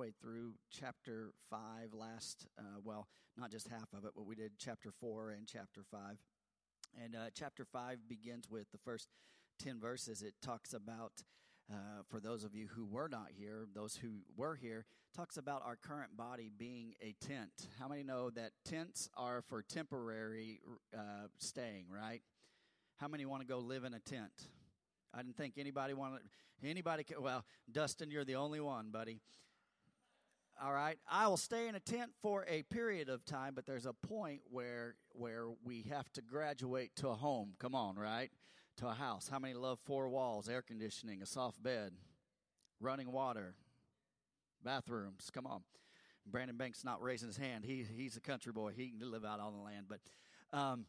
halfway through chapter 5 last, uh, well, not just half of it, but we did chapter 4 and chapter 5. And uh, chapter 5 begins with the first 10 verses. It talks about, uh, for those of you who were not here, those who were here, talks about our current body being a tent. How many know that tents are for temporary uh, staying, right? How many want to go live in a tent? I didn't think anybody wanted anybody. Well, Dustin, you're the only one, buddy. All right, I will stay in a tent for a period of time, but there's a point where where we have to graduate to a home. Come on, right? To a house. How many love four walls, air conditioning, a soft bed, running water, bathrooms? Come on. Brandon Banks not raising his hand. He he's a country boy. He can live out on the land, but. Um,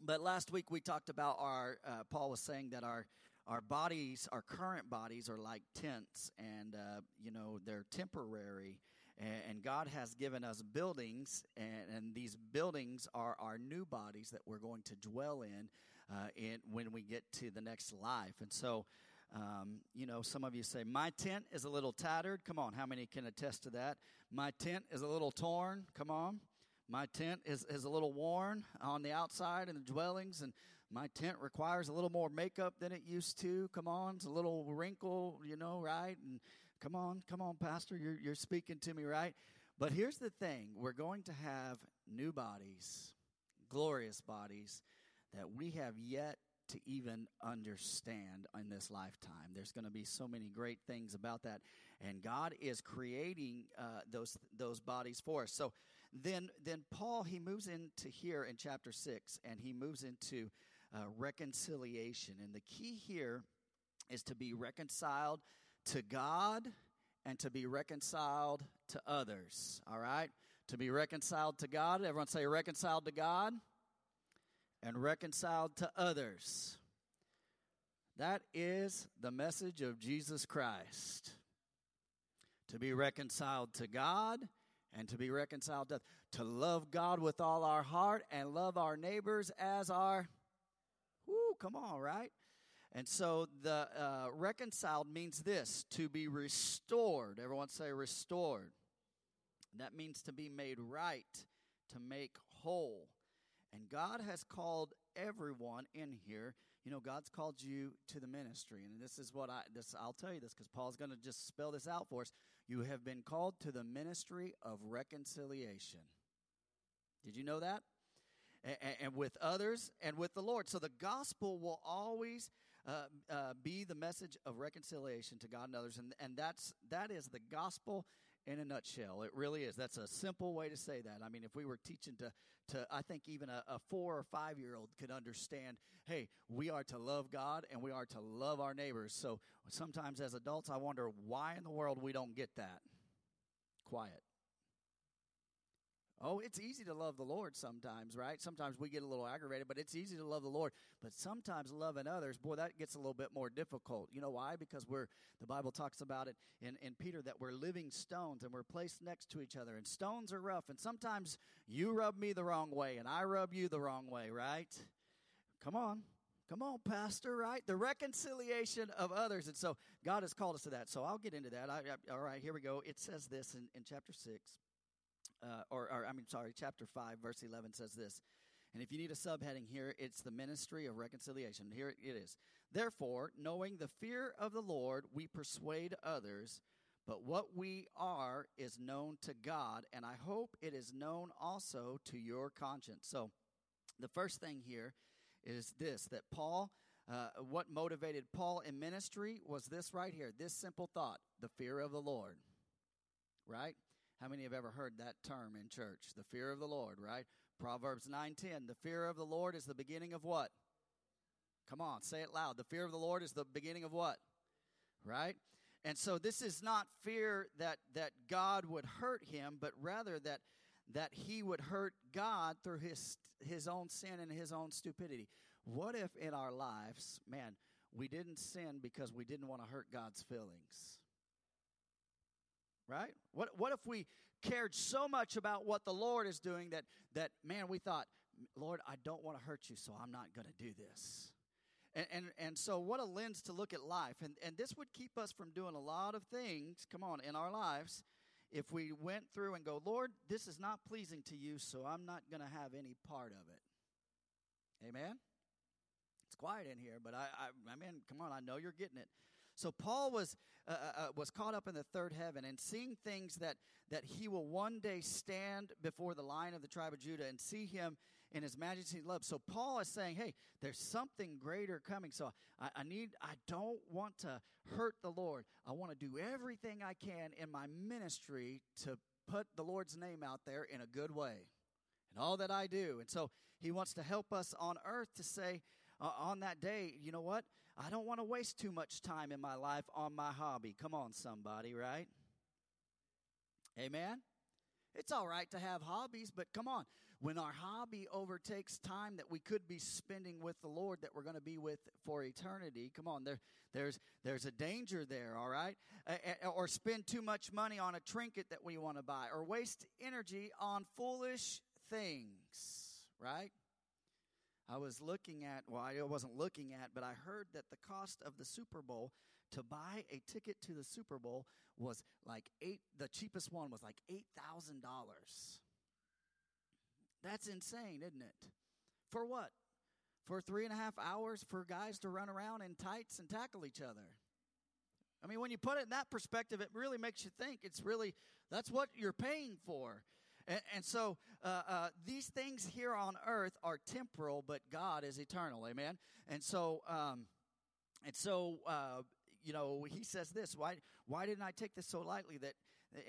but last week we talked about our. Uh, Paul was saying that our our bodies, our current bodies, are like tents, and uh, you know they're temporary. And, and, God has given us buildings, and, and, these buildings are our new bodies that we're going to dwell in, uh, in when we get to the next life. And so, um, you know, some of you say, My tent is a little tattered. Come on, how many can attest to that? My tent is a little torn. Come on. My tent is, is a little worn on the outside in the dwellings, and my tent requires a little more makeup than it used to. Come on, it's a little wrinkle, you know, right? And come on, come on, Pastor, you're, you're speaking to me, right? But here's the thing we're going to have new bodies, glorious bodies that we have yet to even understand in this lifetime. There's going to be so many great things about that, and God is creating uh, those those bodies for us. So then, then Paul he moves into here in chapter six, and he moves into uh, reconciliation. And the key here is to be reconciled to God and to be reconciled to others. All right? To be reconciled to God. Everyone say reconciled to God and reconciled to others. That is the message of Jesus Christ. To be reconciled to God and to be reconciled to to love God with all our heart and love our neighbors as our Whoo, come on, right? And so the uh, reconciled means this to be restored. Everyone say restored. That means to be made right, to make whole. And God has called everyone in here. You know, God's called you to the ministry. And this is what I this I'll tell you this because Paul's going to just spell this out for us. You have been called to the ministry of reconciliation. Did you know that? and with others and with the Lord. So the gospel will always uh, uh, be the message of reconciliation to God and others, and and that's that is the gospel in a nutshell. It really is. That's a simple way to say that. I mean, if we were teaching to, to I think even a, a four or five year old could understand, hey, we are to love God and we are to love our neighbors. So sometimes as adults, I wonder why in the world we don't get that. Quiet. Oh, it's easy to love the Lord sometimes, right? Sometimes we get a little aggravated, but it's easy to love the Lord. But sometimes loving others, boy, that gets a little bit more difficult. You know why? Because we're, the Bible talks about it in, in Peter that we're living stones and we're placed next to each other. And stones are rough. And sometimes you rub me the wrong way and I rub you the wrong way, right? Come on. Come on, Pastor, right? The reconciliation of others. And so God has called us to that. So I'll get into that. I, I, all right, here we go. It says this in, in chapter 6 uh, or, or I mean, sorry, chapter 5, verse 11 says this. And if you need a subheading here, it's the ministry of reconciliation. Here it is. Therefore, knowing the fear of the Lord, we persuade others, but what we are is known to God, and I hope it is known also to your conscience. So, the first thing here is this that Paul, uh, what motivated Paul in ministry was this right here this simple thought the fear of the Lord. Right? How many have ever heard that term in church? The fear of the Lord, right? Proverbs 9:10. The fear of the Lord is the beginning of what? Come on, say it loud. The fear of the Lord is the beginning of what? Right? And so this is not fear that that God would hurt him, but rather that that he would hurt God through his his own sin and his own stupidity. What if in our lives, man, we didn't sin because we didn't want to hurt God's feelings? Right? What, what if we cared so much about what the Lord is doing that, that, man, we thought, Lord, I don't want to hurt you, so I'm not going to do this. And, and, and so, what a lens to look at life. And, and this would keep us from doing a lot of things, come on, in our lives if we went through and go, Lord, this is not pleasing to you, so I'm not going to have any part of it. Amen? It's quiet in here, but I, I, I mean, come on, I know you're getting it. So Paul was uh, uh, uh, was caught up in the third heaven and seeing things that that he will one day stand before the lion of the tribe of Judah and see him in his majesty and love. So Paul is saying, hey, there's something greater coming. So I, I need, I don't want to hurt the Lord. I want to do everything I can in my ministry to put the Lord's name out there in a good way and all that I do. And so he wants to help us on earth to say, uh, on that day, you know what? I don't want to waste too much time in my life on my hobby. Come on, somebody, right? Amen? It's all right to have hobbies, but come on. When our hobby overtakes time that we could be spending with the Lord that we're going to be with for eternity, come on, there, there's, there's a danger there, all right? Uh, or spend too much money on a trinket that we want to buy, or waste energy on foolish things, right? I was looking at, well, I wasn't looking at, but I heard that the cost of the Super Bowl to buy a ticket to the Super Bowl was like eight, the cheapest one was like $8,000. That's insane, isn't it? For what? For three and a half hours for guys to run around in tights and tackle each other. I mean, when you put it in that perspective, it really makes you think. It's really, that's what you're paying for. And, and so uh, uh, these things here on earth are temporal, but God is eternal. Amen. And so, um, and so, uh, you know, he says this. Why? Why didn't I take this so lightly that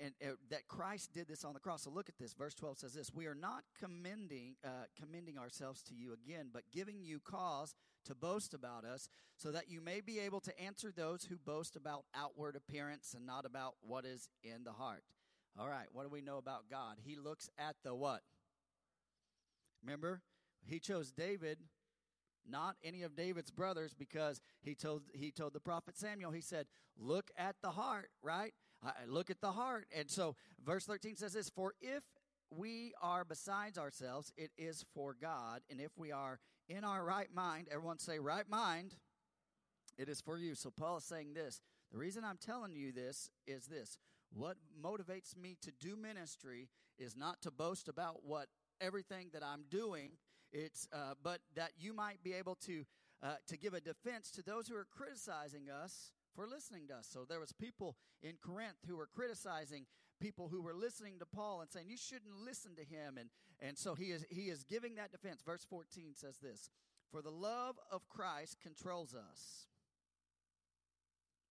and, uh, that Christ did this on the cross? So look at this. Verse twelve says this: We are not commending uh, commending ourselves to you again, but giving you cause to boast about us, so that you may be able to answer those who boast about outward appearance and not about what is in the heart. All right, what do we know about God? He looks at the what? Remember, he chose David, not any of David's brothers, because he told he told the prophet Samuel. He said, "Look at the heart." Right? Uh, look at the heart. And so, verse thirteen says this: "For if we are besides ourselves, it is for God, and if we are in our right mind, everyone say right mind, it is for you." So Paul is saying this. The reason I'm telling you this is this what motivates me to do ministry is not to boast about what everything that I'm doing. It's uh, but that you might be able to uh, to give a defense to those who are criticizing us for listening to us. So there was people in Corinth who were criticizing people who were listening to Paul and saying you shouldn't listen to him and and so he is he is giving that defense. Verse 14 says this, "For the love of Christ controls us."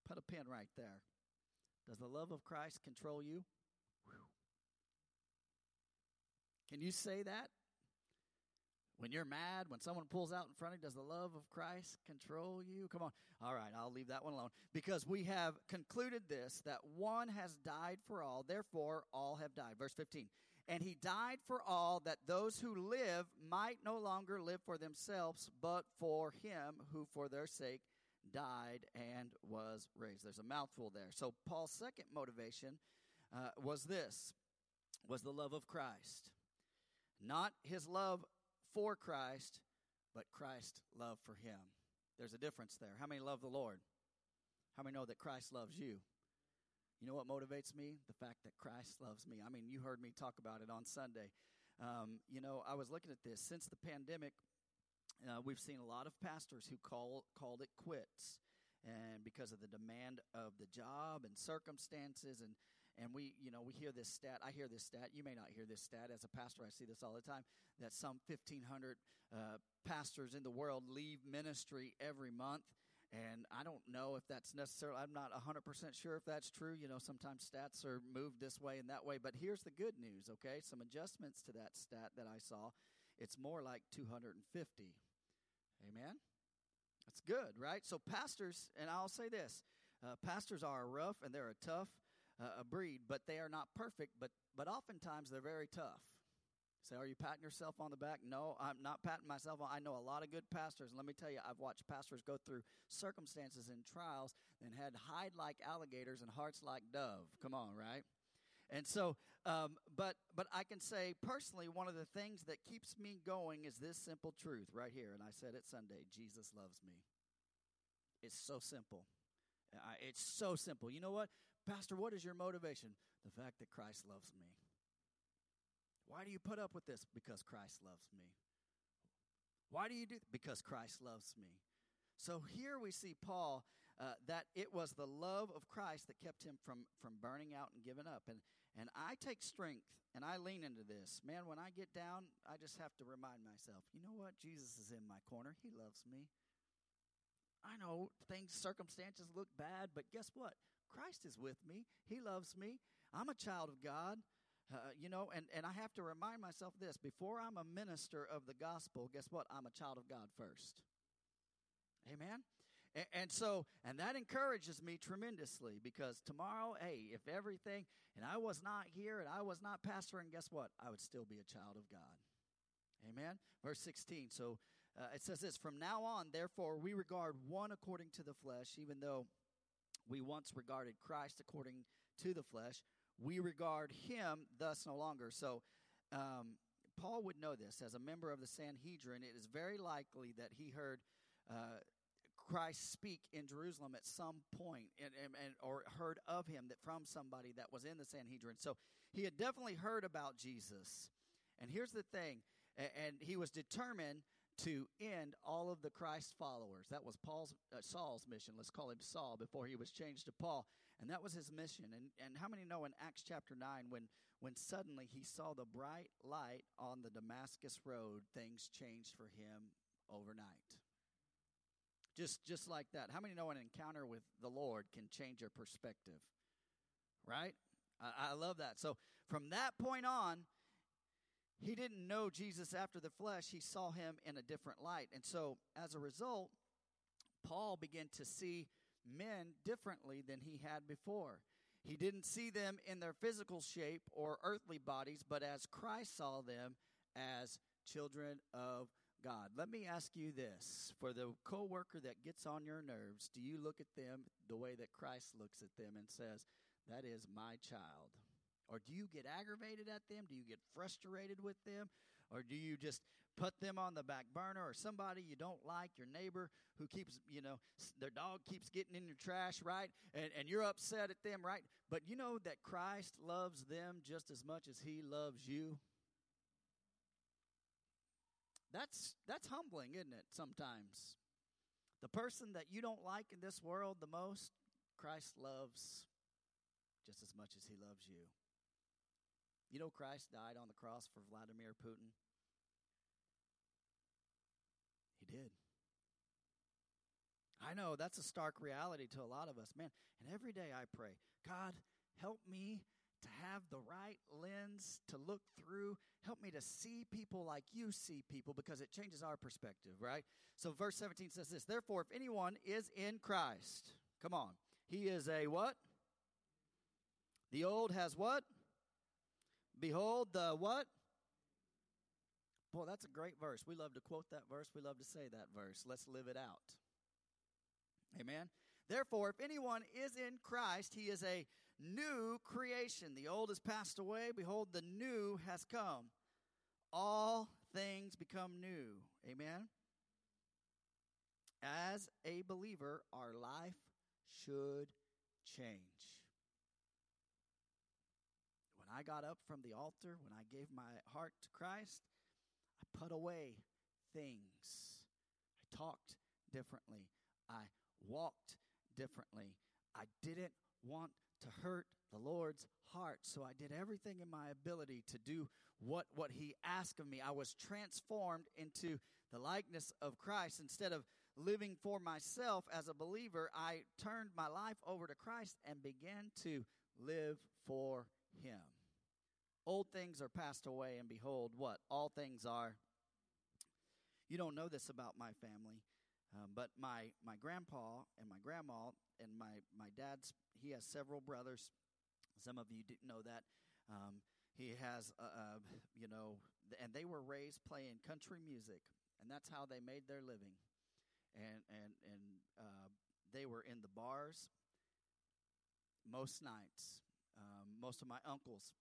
Put a pin right there. Does the love of Christ control you? Whew. Can you say that? When you're mad, when someone pulls out in front of you, does the love of Christ control you? Come on. All right, I'll leave that one alone. Because we have concluded this that one has died for all, therefore all have died. Verse 15. And he died for all that those who live might no longer live for themselves, but for him who for their sake died, and was raised. There's a mouthful there. So Paul's second motivation uh, was this was the love of Christ. Not his love for Christ, but Christ's love for him. There's a difference there. How many love the Lord? How many know that Christ loves you? You know what motivates me? The fact that Christ loves me. I mean, you heard me talk about it on Sunday. Um, you know, I was looking at this. Since the pandemic, uh, we've seen a lot of pastors who call called it quits, and because of the demand of the job and circumstances, and and we you know we hear this stat. I hear this stat. You may not hear this stat. As a pastor, I see this all the time. That some fifteen hundred uh, pastors in the world leave ministry every month. And I don't know if that's necessarily, I'm not 100% sure if that's true. You know, sometimes stats are moved this way and that way. But here's the good news, okay? Some adjustments to that stat that I saw. It's more like 250. Amen? That's good, right? So, pastors, and I'll say this uh, pastors are rough and they're a tough uh, a breed, but they are not perfect, but, but oftentimes they're very tough. Say, are you patting yourself on the back? No, I'm not patting myself on. I know a lot of good pastors. Let me tell you, I've watched pastors go through circumstances and trials and had hide like alligators and hearts like dove. Come on, right? And so, um, but but I can say personally, one of the things that keeps me going is this simple truth right here. And I said it Sunday: Jesus loves me. It's so simple. it's so simple. You know what, Pastor? What is your motivation? The fact that Christ loves me. Why do you put up with this? Because Christ loves me. Why do you do because Christ loves me. So here we see Paul uh, that it was the love of Christ that kept him from from burning out and giving up. And and I take strength and I lean into this. Man, when I get down, I just have to remind myself, you know what? Jesus is in my corner. He loves me. I know things, circumstances look bad, but guess what? Christ is with me. He loves me. I'm a child of God. Uh, you know, and, and I have to remind myself this before I'm a minister of the gospel, guess what? I'm a child of God first. Amen? And, and so, and that encourages me tremendously because tomorrow, hey, if everything, and I was not here and I was not pastoring, guess what? I would still be a child of God. Amen? Verse 16. So uh, it says this From now on, therefore, we regard one according to the flesh, even though we once regarded Christ according to the flesh we regard him thus no longer. So, um, Paul would know this as a member of the Sanhedrin. It is very likely that he heard uh, Christ speak in Jerusalem at some point, and, and, and, or heard of him that from somebody that was in the Sanhedrin. So he had definitely heard about Jesus. And here's the thing, and, he was determined to end all of the Christ followers. That was Paul's uh, Saul's mission. Let's call him Saul before he was changed to Paul. And that was his mission. And, and how many know in Acts chapter 9, when, when suddenly he saw the bright light on the Damascus road, things changed for him overnight? Just, just like that. How many know an encounter with the Lord can change your perspective? Right? I, I love that. So from that point on, he didn't know Jesus after the flesh. He saw him in a different light. And so as a result, Paul began to see men differently than he had before. He didn't see them in their physical shape or earthly bodies, but as Christ saw them as children of God. Let me ask you this for the coworker that gets on your nerves, do you look at them the way that Christ looks at them and says, That is my child? Or do you get aggravated at them? Do you get frustrated with them? Or do you just put them on the back burner or somebody you don't like, your neighbor who keeps, you know, their dog keeps getting in your trash, right? And, and you're upset at them, right? But you know that Christ loves them just as much as he loves you. That's that's humbling, isn't it? Sometimes. The person that you don't like in this world the most, Christ loves just as much as he loves you. You know Christ died on the cross for Vladimir Putin? He did. I know that's a stark reality to a lot of us, man. And every day I pray, God, help me to have the right lens to look through. Help me to see people like you see people because it changes our perspective, right? So, verse 17 says this Therefore, if anyone is in Christ, come on, he is a what? The old has what? Behold, the what? Boy, that's a great verse. We love to quote that verse. We love to say that verse. Let's live it out. Amen. Therefore, if anyone is in Christ, he is a new creation. The old has passed away. Behold, the new has come. All things become new. Amen. As a believer, our life should change. When I got up from the altar, when I gave my heart to Christ, I put away things. I talked differently. I walked differently. I didn't want to hurt the Lord's heart, so I did everything in my ability to do what, what He asked of me. I was transformed into the likeness of Christ. Instead of living for myself as a believer, I turned my life over to Christ and began to live for Him. Old things are passed away, and behold, what? All things are. You don't know this about my family, um, but my, my grandpa and my grandma and my, my dad's, he has several brothers. Some of you didn't know that. Um, he has, uh, uh, you know, and they were raised playing country music, and that's how they made their living. And and and uh, they were in the bars most nights. Um, most of my uncles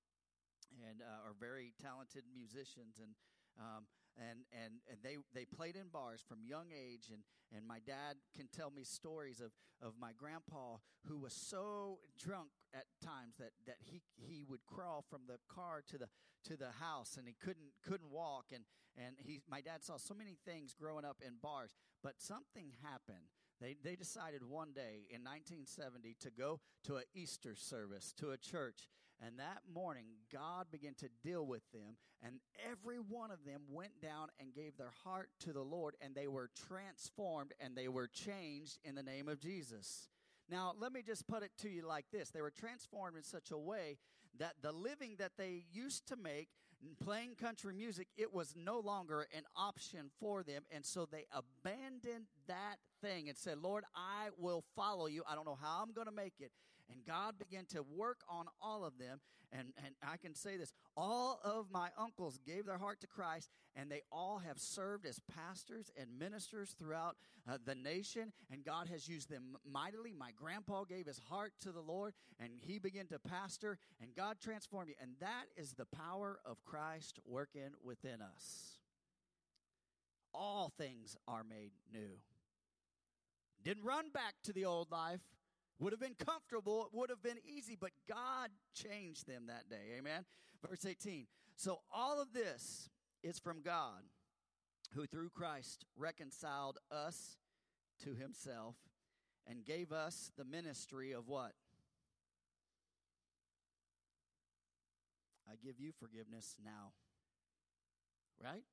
and uh, are very talented musicians and um, and and and they they played in bars from young age and and my dad can tell me stories of of my grandpa who was so drunk at times that, that he he would crawl from the car to the to the house and he couldn't couldn't walk and and he my dad saw so many things growing up in bars but something happened. They they decided one day in 1970 to go to an Easter service to a church and that morning God began to deal with them and every one of them went down and gave their heart to the Lord and they were transformed and they were changed in the name of Jesus now, let me just put it to you like this they were transformed in such a way that the living that they used to make playing country music, it was no longer an option for them. And so they abandoned that thing and said, Lord, I will follow you. I don't know how I'm going to make it. And God began to work on all of them. And, and I can say this all of my uncles gave their heart to Christ, and they all have served as pastors and ministers throughout uh, the nation. And God has used them mightily. My grandpa gave his heart to the Lord, and he began to pastor, and God transformed you. And that is the power of Christ working within us. All things are made new. Didn't run back to the old life would have been comfortable, it would have been easy, but God changed them that day. Amen. Verse 18. So all of this is from God, who through Christ reconciled us to himself and gave us the ministry of what? I give you forgiveness now. Right?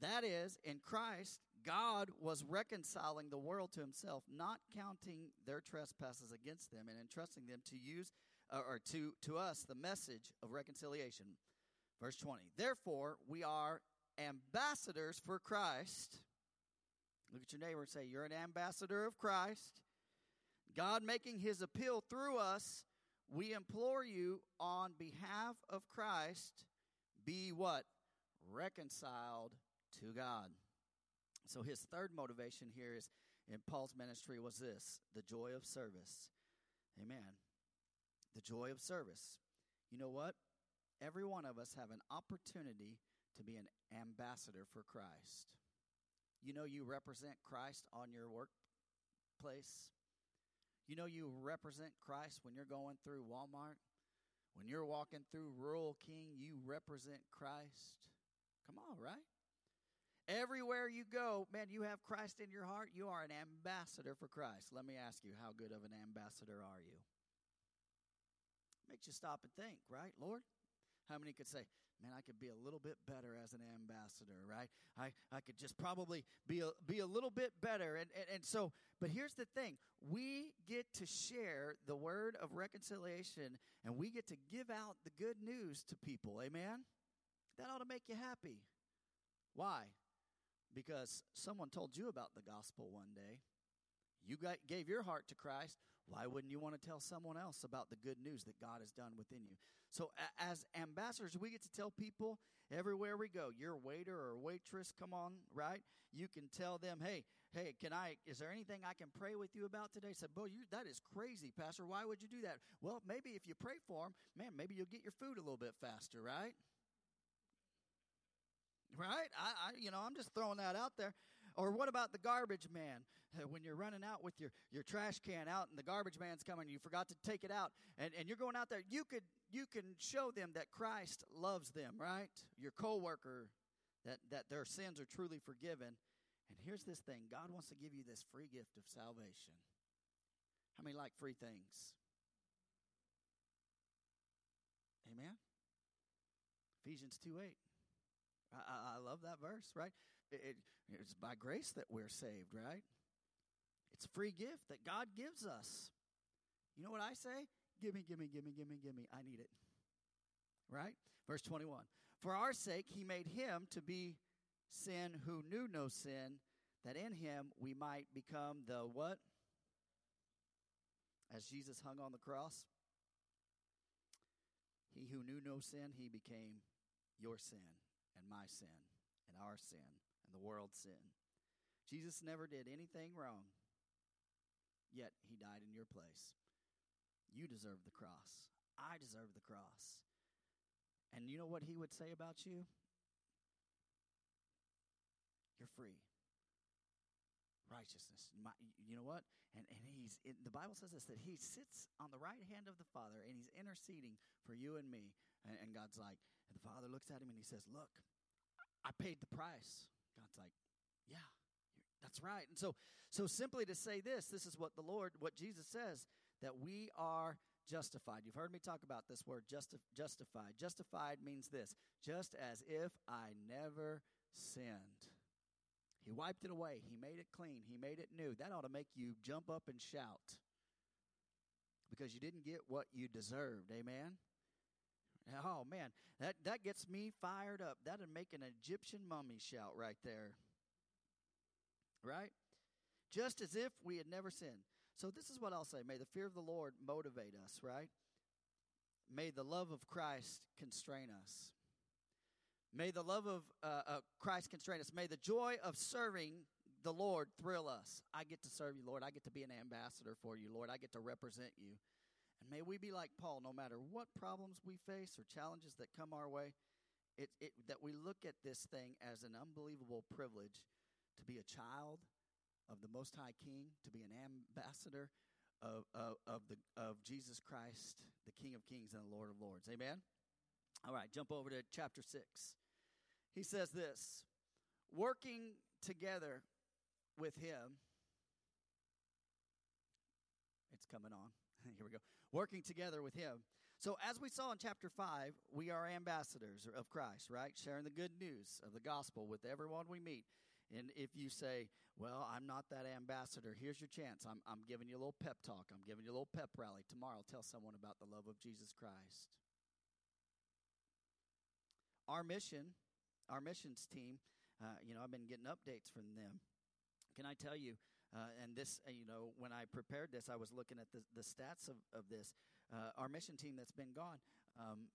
That is, in Christ, God was reconciling the world to himself, not counting their trespasses against them and entrusting them to use uh, or to, to us the message of reconciliation. Verse 20. Therefore, we are ambassadors for Christ. Look at your neighbor and say, You're an ambassador of Christ. God making his appeal through us, we implore you on behalf of Christ, be what? Reconciled to God. So his third motivation here is in Paul's ministry was this the joy of service. Amen. The joy of service. You know what? Every one of us have an opportunity to be an ambassador for Christ. You know you represent Christ on your workplace. You know you represent Christ when you're going through Walmart. When you're walking through Rural King, you represent Christ. Come on, right? Everywhere you go, man, you have Christ in your heart. You are an ambassador for Christ. Let me ask you, how good of an ambassador are you? Makes you stop and think, right, Lord? How many could say, man, I could be a little bit better as an ambassador, right? I, I could just probably be a, be a little bit better. And, and, and so, but here's the thing we get to share the word of reconciliation and we get to give out the good news to people. Amen? That ought to make you happy. Why? Because someone told you about the gospel one day. You got, gave your heart to Christ. Why wouldn't you want to tell someone else about the good news that God has done within you? So, as ambassadors, we get to tell people everywhere we go. Your waiter or waitress, come on, right? You can tell them, hey, hey, can I? Is there anything I can pray with you about today? Said, boy, you, that is crazy, Pastor. Why would you do that? Well, maybe if you pray for them, man, maybe you'll get your food a little bit faster, right? Right? I, I, you know, I'm just throwing that out there. Or what about the garbage man? Uh, when you're running out with your, your trash can out and the garbage man's coming, you forgot to take it out, and, and you're going out there, you could you can show them that Christ loves them, right? Your coworker, that, that their sins are truly forgiven. And here's this thing God wants to give you this free gift of salvation. How many like free things? Amen. Ephesians 2 8. I, I love that verse, right? It, it, it's by grace that we're saved, right? It's a free gift that God gives us. You know what I say? Give me, give me, give me, give me, give me. I need it. Right? Verse 21. For our sake, he made him to be sin who knew no sin, that in him we might become the what? As Jesus hung on the cross, he who knew no sin, he became your sin and my sin and our sin and the world's sin. Jesus never did anything wrong, yet he died in your place. You deserve the cross. I deserve the cross. And you know what he would say about you? You're free. righteousness. My, you know what? And, and he's it, the Bible says this that he sits on the right hand of the Father and he's interceding for you and me. And, and God's like, the Father looks at him and he says, Look, I paid the price. God's like, Yeah, that's right. And so, so simply to say this, this is what the Lord, what Jesus says, that we are justified. You've heard me talk about this word justi- justified. Justified means this just as if I never sinned. He wiped it away. He made it clean. He made it new. That ought to make you jump up and shout because you didn't get what you deserved. Amen. Oh man, that that gets me fired up. That'd make an Egyptian mummy shout right there. Right? Just as if we had never sinned. So this is what I'll say. May the fear of the Lord motivate us, right? May the love of Christ constrain us. May the love of uh, uh, Christ constrain us. May the joy of serving the Lord thrill us. I get to serve you, Lord. I get to be an ambassador for you, Lord. I get to represent you. And may we be like Paul, no matter what problems we face or challenges that come our way, it, it, that we look at this thing as an unbelievable privilege to be a child of the Most High King, to be an ambassador of, of, of, the, of Jesus Christ, the King of Kings and the Lord of Lords. Amen? All right, jump over to chapter 6. He says this working together with him. It's coming on. Here we go. Working together with him. So, as we saw in chapter 5, we are ambassadors of Christ, right? Sharing the good news of the gospel with everyone we meet. And if you say, Well, I'm not that ambassador, here's your chance. I'm, I'm giving you a little pep talk. I'm giving you a little pep rally. Tomorrow, tell someone about the love of Jesus Christ. Our mission, our missions team, uh, you know, I've been getting updates from them. Can I tell you, uh, and this, uh, you know, when I prepared this, I was looking at the, the stats of, of this. Uh, our mission team that's been gone, um,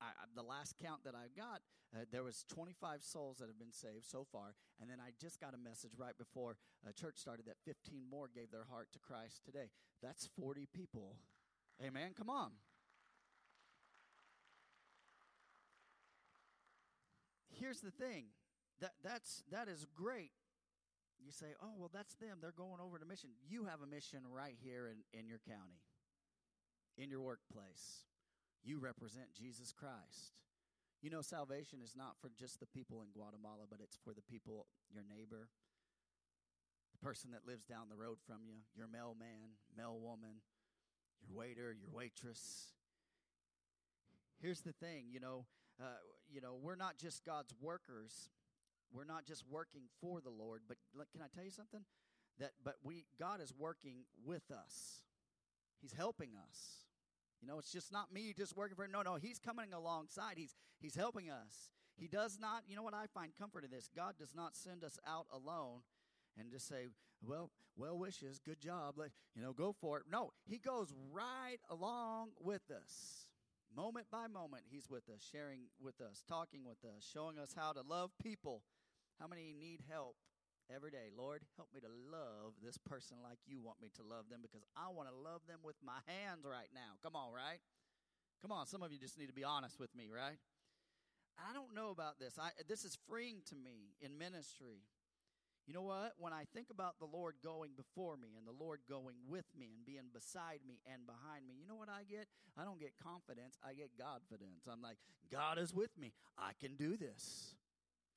I, the last count that I got, uh, there was 25 souls that have been saved so far, and then I just got a message right before uh, church started that 15 more gave their heart to Christ today. That's 40 people. Amen. Come on. Here's the thing. That that's that is great. You say, "Oh, well that's them. They're going over to mission." You have a mission right here in in your county. In your workplace. You represent Jesus Christ. You know, salvation is not for just the people in Guatemala, but it's for the people, your neighbor, the person that lives down the road from you, your mailman, mailwoman, your waiter, your waitress. Here's the thing, you know, uh, you know, we're not just God's workers. We're not just working for the Lord, but can I tell you something? That but we God is working with us. He's helping us. You know, it's just not me just working for him. No, no, he's coming alongside. He's he's helping us. He does not, you know what I find comfort in this? God does not send us out alone and just say, "Well, well wishes, good job, let, you know, go for it." No, he goes right along with us. Moment by moment, He's with us, sharing with us, talking with us, showing us how to love people. How many need help every day? Lord, help me to love this person like you want me to love them because I want to love them with my hands right now. Come on, right? Come on, some of you just need to be honest with me, right? I don't know about this. I, this is freeing to me in ministry you know what? When I think about the Lord going before me and the Lord going with me and being beside me and behind me, you know what I get? I don't get confidence, I get Godfidence. I'm like, God is with me. I can do this.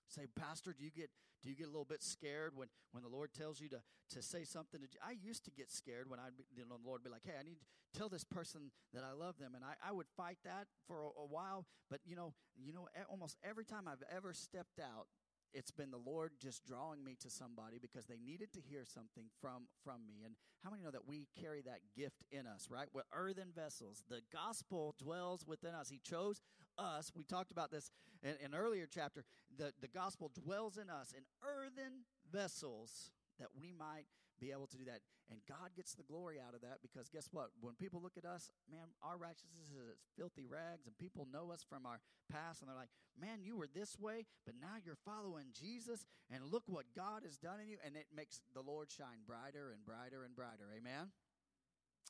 Say, Pastor, do you get do you get a little bit scared when, when the Lord tells you to, to say something? To, I used to get scared when I you know the Lord would be like, Hey, I need to tell this person that I love them, and I, I would fight that for a, a while. But you know, you know, almost every time I've ever stepped out, it's been the Lord just drawing me to somebody because they needed to hear something from from me. And how many know that we carry that gift in us, right? We're earthen vessels. The gospel dwells within us. He chose us. We talked about this in an earlier chapter. The the gospel dwells in us in earthen vessels that we might be able to do that. And God gets the glory out of that because guess what? When people look at us, man, our righteousness is filthy rags, and people know us from our past, and they're like, man, you were this way, but now you're following Jesus, and look what God has done in you. And it makes the Lord shine brighter and brighter and brighter. Amen?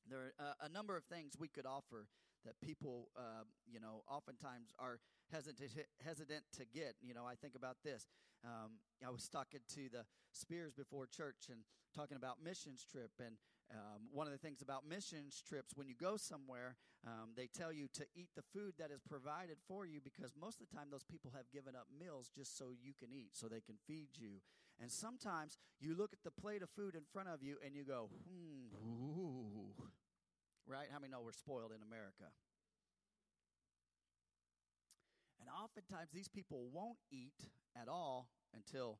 There are uh, a number of things we could offer that people, uh, you know, oftentimes are hesitant hesitant to get. You know, I think about this. Um, I was talking to the Spears before church and talking about missions trip, and um, one of the things about missions trips, when you go somewhere, um, they tell you to eat the food that is provided for you because most of the time those people have given up meals just so you can eat, so they can feed you. And sometimes you look at the plate of food in front of you and you go, hmm. Right? How many know we're spoiled in America? And oftentimes these people won't eat at all until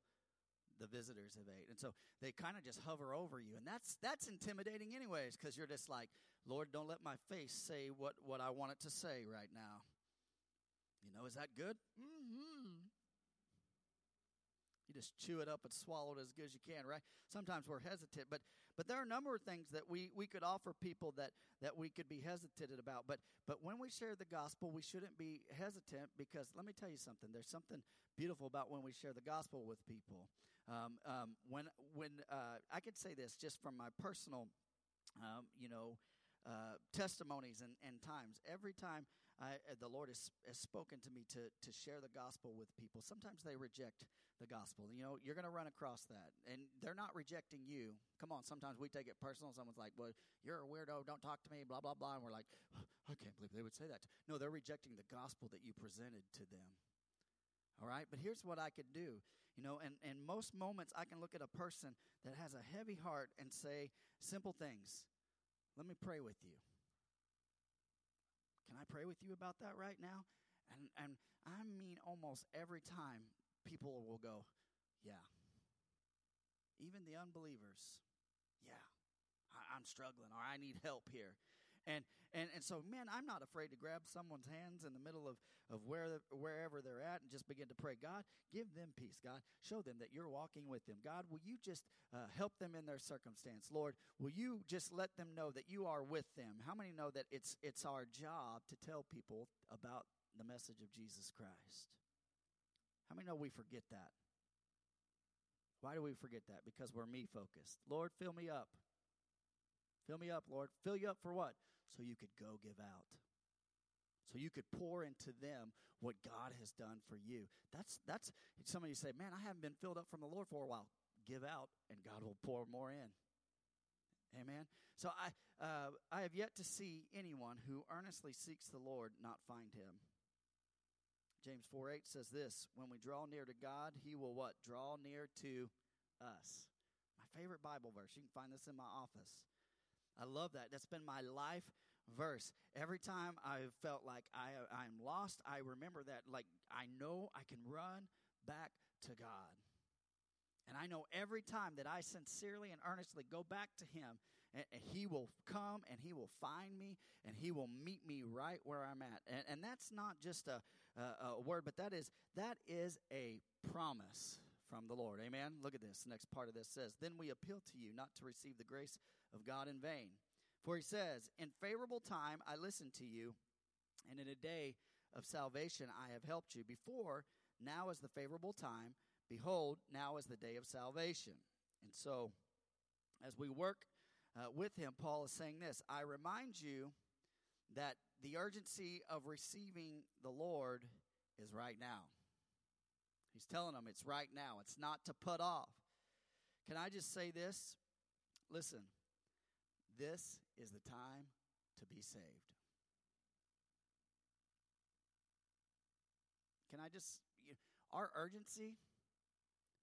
the visitors have ate. And so they kind of just hover over you. And that's that's intimidating anyways cuz you're just like, "Lord, don't let my face say what what I want it to say right now." You know, is that good? Mhm. You just chew it up and swallow it as good as you can, right? Sometimes we're hesitant, but but there are a number of things that we, we could offer people that, that we could be hesitant about. But but when we share the gospel, we shouldn't be hesitant because let me tell you something. There's something beautiful about when we share the gospel with people. Um, um, when when uh, I could say this just from my personal, um, you know, uh, testimonies and, and times. Every time I, the Lord has, has spoken to me to, to share the gospel with people. Sometimes they reject the gospel. You know, you're going to run across that. And they're not rejecting you. Come on, sometimes we take it personal. Someone's like, well, you're a weirdo. Don't talk to me, blah, blah, blah. And we're like, I can't believe they would say that. No, they're rejecting the gospel that you presented to them. All right, but here's what I could do. You know, and, and most moments I can look at a person that has a heavy heart and say simple things. Let me pray with you. Can I pray with you about that right now? And, and I mean, almost every time people will go, Yeah. Even the unbelievers, Yeah, I, I'm struggling or I need help here. And, and, and so, man, I'm not afraid to grab someone's hands in the middle of, of where, wherever they're at and just begin to pray. God, give them peace. God, show them that you're walking with them. God, will you just uh, help them in their circumstance? Lord, will you just let them know that you are with them? How many know that it's, it's our job to tell people about the message of Jesus Christ? How many know we forget that? Why do we forget that? Because we're me focused. Lord, fill me up. Fill me up, Lord. Fill you up for what? So you could go give out. So you could pour into them what God has done for you. That's that's some of you say, Man, I haven't been filled up from the Lord for a while. Give out and God will pour more in. Amen. So I uh, I have yet to see anyone who earnestly seeks the Lord not find him. James 4 8 says this When we draw near to God, he will what? Draw near to us. My favorite Bible verse. You can find this in my office. I love that. That's been my life verse. Every time I felt like I I'm lost, I remember that like I know I can run back to God. And I know every time that I sincerely and earnestly go back to him, and, and he will come and he will find me and he will meet me right where I'm at. And, and that's not just a, a, a word, but that is that is a promise from the Lord. Amen. Look at this. The next part of this says, Then we appeal to you not to receive the grace of God in vain. For he says, In favorable time I listened to you, and in a day of salvation I have helped you. Before, now is the favorable time. Behold, now is the day of salvation. And so, as we work uh, with him, Paul is saying this I remind you that the urgency of receiving the Lord is right now. He's telling them it's right now, it's not to put off. Can I just say this? Listen, this is the time to be saved. Can I just, our urgency,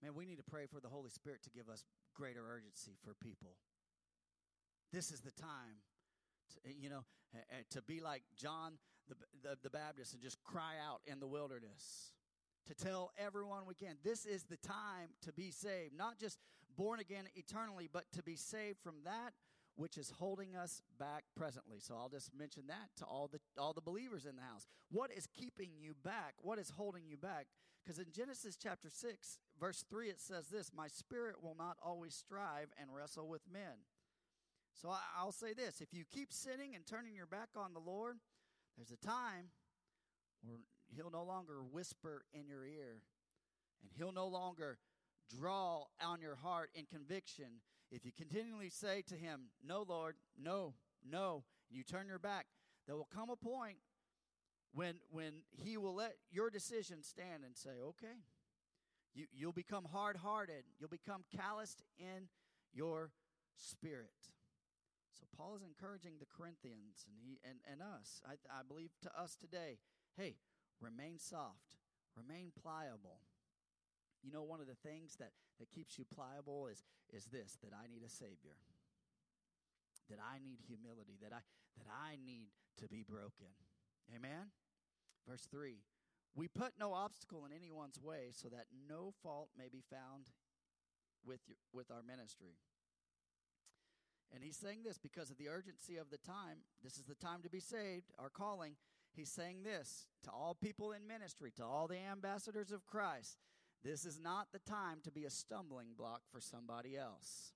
man, we need to pray for the Holy Spirit to give us greater urgency for people. This is the time, you know, eh, eh, to be like John the, the, the Baptist and just cry out in the wilderness to tell everyone we can. This is the time to be saved, not just born again eternally, but to be saved from that which is holding us back presently. So I'll just mention that to all the all the believers in the house. What is keeping you back? What is holding you back? Because in Genesis chapter 6, verse 3 it says this, "My spirit will not always strive and wrestle with men." So I'll say this, if you keep sitting and turning your back on the Lord, there's a time where he'll no longer whisper in your ear and he'll no longer draw on your heart in conviction if you continually say to him, No, Lord, no, no, and you turn your back, there will come a point when when he will let your decision stand and say, "Okay." You you'll become hard-hearted. You'll become calloused in your spirit. So Paul is encouraging the Corinthians and he and, and us, I, I believe to us today, hey, remain soft, remain pliable. You know, one of the things that, that keeps you pliable is, is this that I need a Savior. That I need humility, that I that I need to be broken. Amen. Verse 3 We put no obstacle in anyone's way so that no fault may be found with, your, with our ministry. And he's saying this because of the urgency of the time. This is the time to be saved, our calling. He's saying this to all people in ministry, to all the ambassadors of Christ. This is not the time to be a stumbling block for somebody else.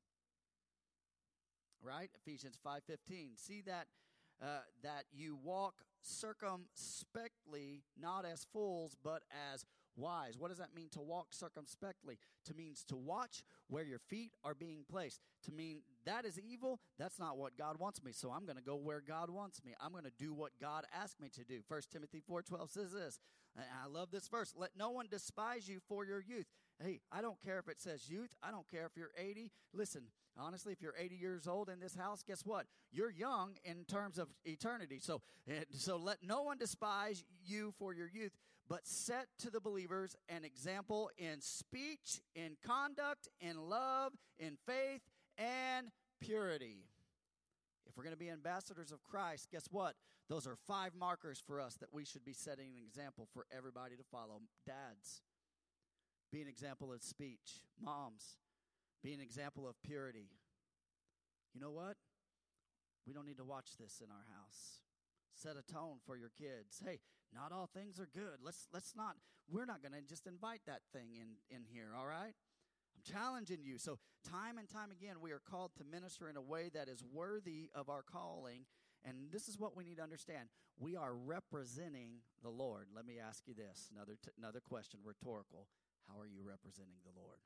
Right? Ephesians 5:15. See that uh, that you walk circumspectly, not as fools, but as wise. What does that mean to walk circumspectly? To means to watch where your feet are being placed. To mean that is evil, that's not what God wants me. So I'm going to go where God wants me. I'm going to do what God asked me to do. 1 Timothy 4:12 says this. I love this verse. Let no one despise you for your youth. Hey, I don't care if it says youth. I don't care if you're 80. Listen, honestly, if you're 80 years old in this house, guess what? You're young in terms of eternity. So, eh, so let no one despise you for your youth, but set to the believers an example in speech, in conduct, in love, in faith, and purity. If we're going to be ambassadors of Christ, guess what? Those are five markers for us that we should be setting an example for everybody to follow. Dads, be an example of speech. Moms, be an example of purity. You know what? We don't need to watch this in our house. Set a tone for your kids. Hey, not all things are good. Let's let's not we're not going to just invite that thing in in here, all right? I'm challenging you. So, time and time again, we are called to minister in a way that is worthy of our calling. And this is what we need to understand. We are representing the Lord. Let me ask you this another, t- another question, rhetorical. How are you representing the Lord?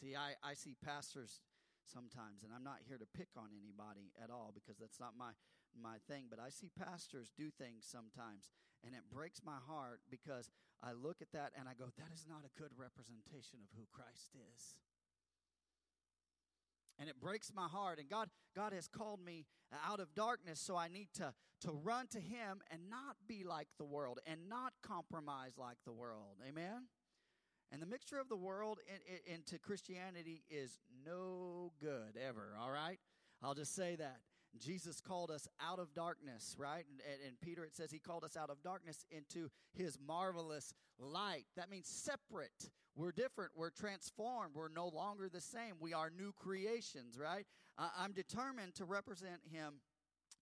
See, I, I see pastors sometimes, and I'm not here to pick on anybody at all because that's not my, my thing, but I see pastors do things sometimes, and it breaks my heart because I look at that and I go, that is not a good representation of who Christ is. And it breaks my heart. And God, God has called me out of darkness, so I need to, to run to Him and not be like the world and not compromise like the world. Amen? And the mixture of the world in, in, into Christianity is no good ever, all right? I'll just say that. Jesus called us out of darkness, right? And, and, Peter, it says he called us out of darkness into his marvelous light. That means separate. We're different. We're transformed. We're no longer the same. We are new creations, right? Uh, I'm determined to represent him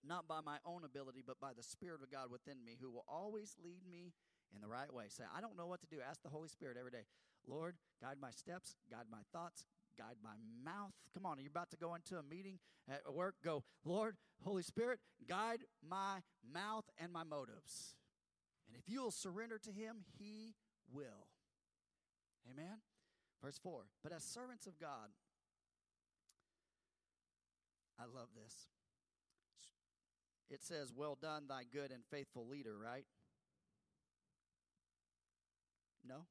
not by my own ability, but by the Spirit of God within me, who will always lead me in the right way. Say, I don't know what to do. Ask the Holy Spirit every day. Lord, guide my steps, guide my thoughts, guide my mouth. Come on, you're about to go into a meeting at work. Go, Lord, Holy Spirit, guide my mouth and my motives. And if you'll surrender to Him, He will. Amen? Verse 4 But as servants of God, I love this. It says, Well done, thy good and faithful leader, right? No?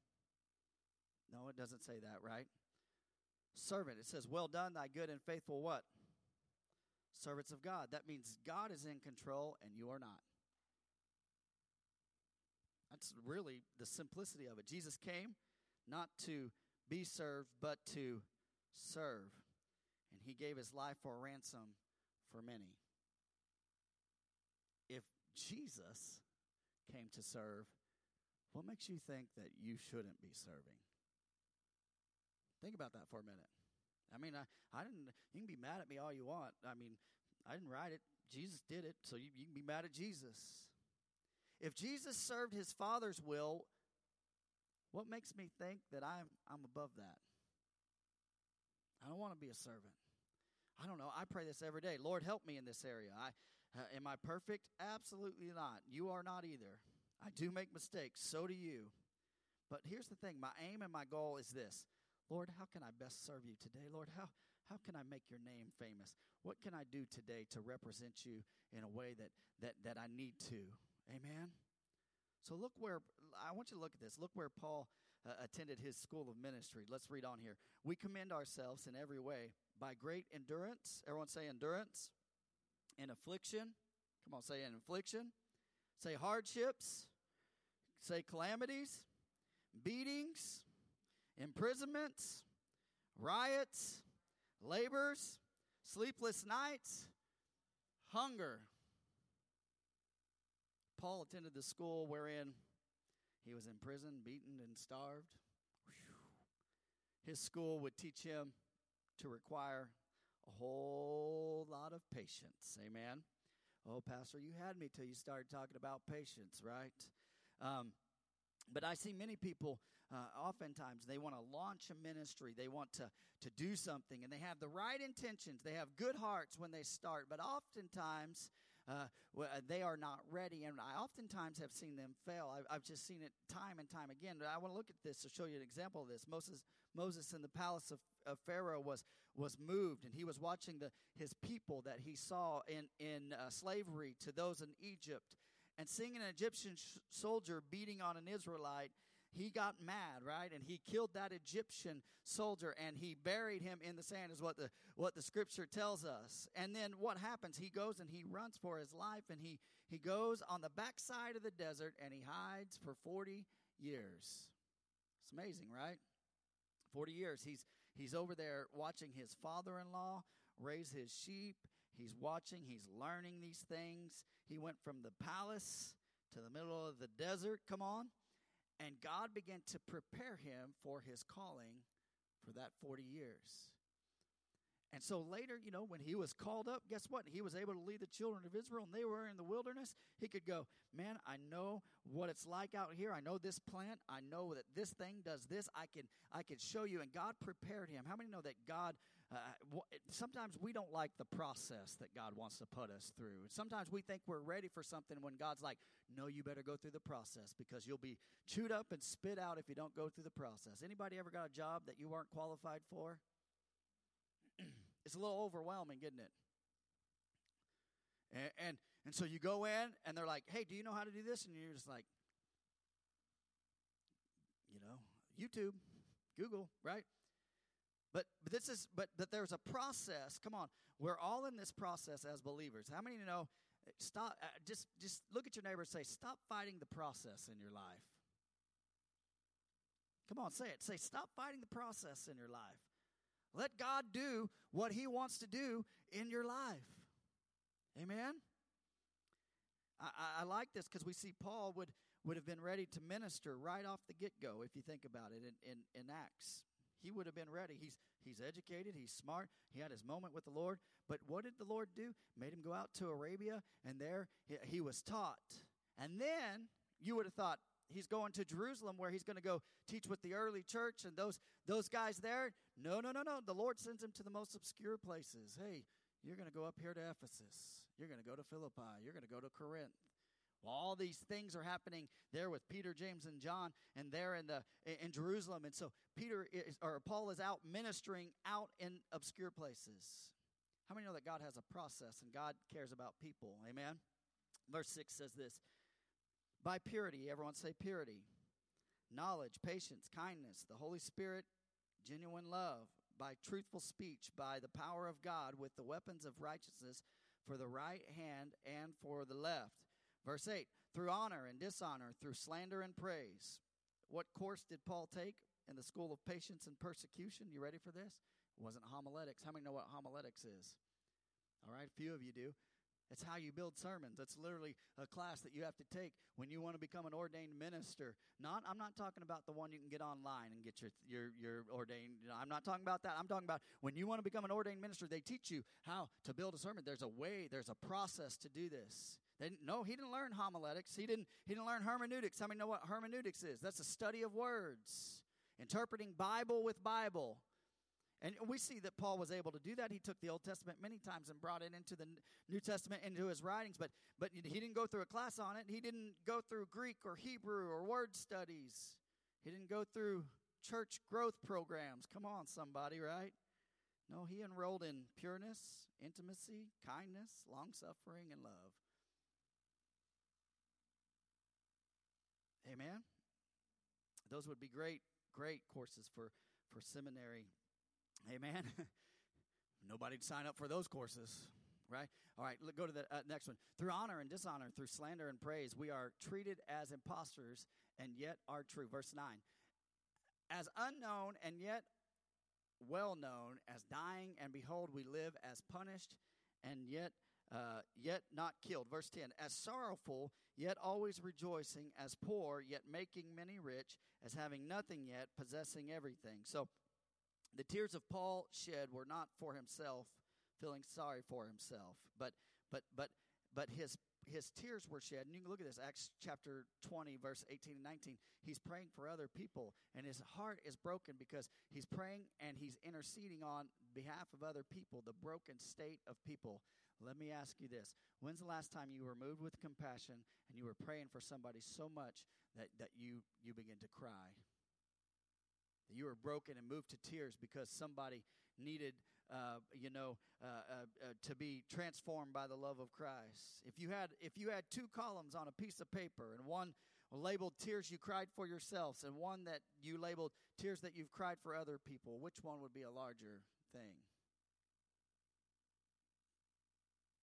No, it doesn't say that, right? Servant. It says, Well done, thy good and faithful what? Servants of God. That means God is in control and you are not. That's really the simplicity of it. Jesus came not to be served, but to serve. And he gave his life for a ransom for many. If Jesus came to serve, what makes you think that you shouldn't be serving? Think about that for a minute. I mean, I, I didn't, you can be mad at me all you want. I mean, I didn't write it. Jesus did it, so you, you can be mad at Jesus. If Jesus served his Father's will, what makes me think that I'm, I'm above that? I don't want to be a servant. I don't know. I pray this every day. Lord, help me in this area. I, uh, am I perfect? Absolutely not. You are not either. I do make mistakes. So do you. But here's the thing my aim and my goal is this Lord, how can I best serve you today? Lord, how, how can I make your name famous? What can I do today to represent you in a way that that that I need to? Amen. So look where I want you to look at this. Look where Paul uh, attended his school of ministry. Let's read on here. We commend ourselves in every way by great endurance. Everyone say endurance. In affliction. Come on, say in affliction. Say hardships. Say calamities, beatings, imprisonments, riots, labors, sleepless nights, hunger. Paul attended the school wherein he was imprisoned, beaten, and starved. His school would teach him to require a whole lot of patience. Amen. Oh, Pastor, you had me till you started talking about patience, right? Um, but I see many people, uh, oftentimes, they want to launch a ministry. They want to, to do something, and they have the right intentions. They have good hearts when they start, but oftentimes, uh, they are not ready. And I oftentimes have seen them fail. I've, I've, just seen it time and time again. But I want to look at this to show you an example of this. Moses, Moses in the palace of, of Pharaoh was was moved, and he was watching the his people that he saw in in uh, slavery to those in Egypt, and seeing an Egyptian sh- soldier beating on an Israelite he got mad, right? And he killed that Egyptian soldier and he buried him in the sand is what the what the scripture tells us. And then what happens? He goes and he runs for his life and he he goes on the backside of the desert and he hides for 40 years. It's amazing, right? 40 years. He's he's over there watching his father-in-law raise his sheep. He's watching, he's learning these things. He went from the palace to the middle of the desert. Come on. And God began to prepare him for his calling for that 40 years. And so later, you know, when he was called up, guess what? He was able to lead the children of Israel and they were in the wilderness. He could go, Man, I know what it's like out here. I know this plant. I know that this thing does this. I can I can show you. And God prepared him. How many know that God uh, sometimes we don't like the process that God wants to put us through. Sometimes we think we're ready for something when God's like, no, you better go through the process because you'll be chewed up and spit out if you don't go through the process. Anybody ever got a job that you weren't qualified for? It's a little overwhelming, isn't it? And, and and so you go in and they're like, "Hey, do you know how to do this?" And you're just like, you know, YouTube, Google, right? But, but this is but that there's a process. Come on, we're all in this process as believers. How many you know? Stop. Uh, just just look at your neighbor and say, "Stop fighting the process in your life." Come on, say it. Say, "Stop fighting the process in your life." Let God do what He wants to do in your life. Amen. I, I, like this because we see Paul would would have been ready to minister right off the get go. If you think about it in, in, in Acts, he would have been ready. He's he's educated, he's smart, he had his moment with the Lord. But what did the Lord do? Made him go out to Arabia, and there he, he was taught. And then you would have thought he's going to Jerusalem where he's going to go teach with the early church and those those guys there. No, no, no, no. The Lord sends him to the most obscure places. Hey, you're going to go up here to Ephesus. You're going to go to Philippi. You're going to go to Corinth. Well, all these things are happening there with Peter, James, and John, and there in the in Jerusalem. And so Peter is, or Paul is out ministering out in obscure places. How many know that God has a process and God cares about people? Amen. Verse six says this: By purity, everyone say purity, knowledge, patience, kindness, the Holy Spirit, genuine love, by truthful speech, by the power of God, with the weapons of righteousness for the right hand and for the left Verse 8 through honor and dishonor, through slander and praise. What course did Paul take in the school of patience and persecution? You ready for this? It wasn't homiletics. How many know what homiletics is? All right, a few of you do. It's how you build sermons. It's literally a class that you have to take when you want to become an ordained minister. Not, I'm not talking about the one you can get online and get your your your ordained. You know, I'm not talking about that. I'm talking about when you want to become an ordained minister. They teach you how to build a sermon. There's a way. There's a process to do this. They no, he didn't learn homiletics. He didn't, he didn't learn hermeneutics. How many know what hermeneutics is? That's a study of words, interpreting Bible with Bible. And we see that Paul was able to do that. He took the Old Testament many times and brought it into the New Testament, into his writings, but, but he didn't go through a class on it. He didn't go through Greek or Hebrew or word studies. He didn't go through church growth programs. Come on, somebody, right? No, he enrolled in pureness, intimacy, kindness, long suffering, and love. Amen. Those would be great, great courses for, for seminary. Amen. Nobody'd sign up for those courses, right? All right, go to the uh, next one. Through honor and dishonor, through slander and praise, we are treated as impostors and yet are true. Verse 9. As unknown and yet well known, as dying, and behold, we live as punished and yet uh, yet not killed. Verse 10 As sorrowful, yet always rejoicing, as poor, yet making many rich, as having nothing yet, possessing everything. So the tears of Paul shed were not for himself, feeling sorry for himself, but but but but his his tears were shed. And you can look at this, Acts chapter 20, verse 18 and 19. He's praying for other people, and his heart is broken because he's praying and he's interceding on behalf of other people, the broken state of people. Let me ask you this When's the last time you were moved with compassion and you were praying for somebody so much that, that you, you begin to cry? You were broken and moved to tears because somebody needed uh, you know, uh, uh, uh, to be transformed by the love of Christ. If you had if you had two columns on a piece of paper and one labeled tears you cried for yourselves and one that you labeled tears that you've cried for other people, which one would be a larger thing?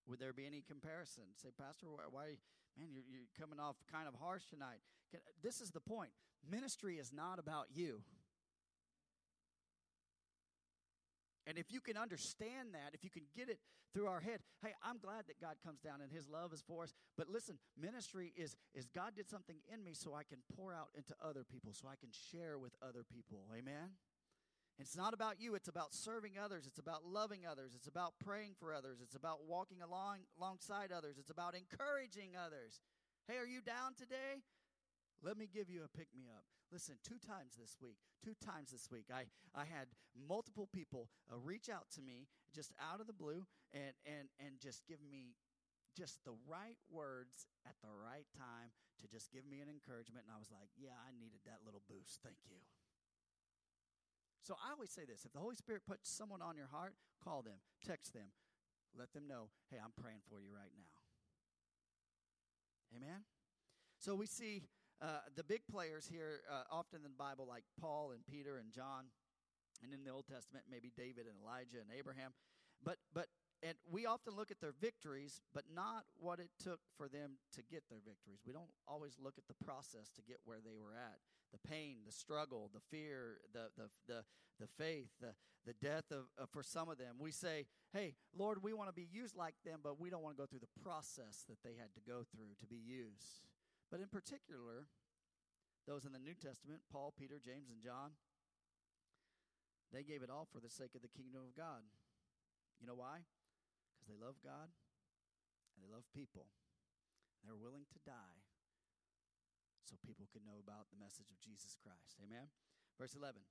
Would there be any comparison? Say, Pastor, why, why man, you're, you're coming off kind of harsh tonight. Can, this is the point. Ministry is not about you. And if you can understand that, if you can get it through our head, hey, I'm glad that God comes down and his love is for us. But listen, ministry is is God did something in me so I can pour out into other people, so I can share with other people. Amen. It's not about you, it's about serving others, it's about loving others, it's about praying for others, it's about walking along alongside others, it's about encouraging others. Hey, are you down today? Let me give you a pick me up. Listen, two times this week, two times this week, I, I had multiple people uh, reach out to me just out of the blue and, and, and just give me just the right words at the right time to just give me an encouragement. And I was like, yeah, I needed that little boost. Thank you. So I always say this if the Holy Spirit puts someone on your heart, call them, text them, let them know, hey, I'm praying for you right now. Amen? So we see uh, the big players here, uh, often in the Bible, like Paul and Peter and John, and in the Old Testament, maybe David and Elijah and Abraham. But, but, and we often look at their victories, but not what it took for them to get their victories. We don't always look at the process to get where they were at the pain, the struggle, the fear, the, the, the, the faith, the, the death of, uh, for some of them. We say, hey, Lord, we want to be used like them, but we don't want to go through the process that they had to go through to be used. But in particular, those in the New Testament, Paul, Peter, James, and John, they gave it all for the sake of the kingdom of God. You know why? Because they love God and they love people. They're willing to die so people can know about the message of Jesus Christ. Amen. Verse 11.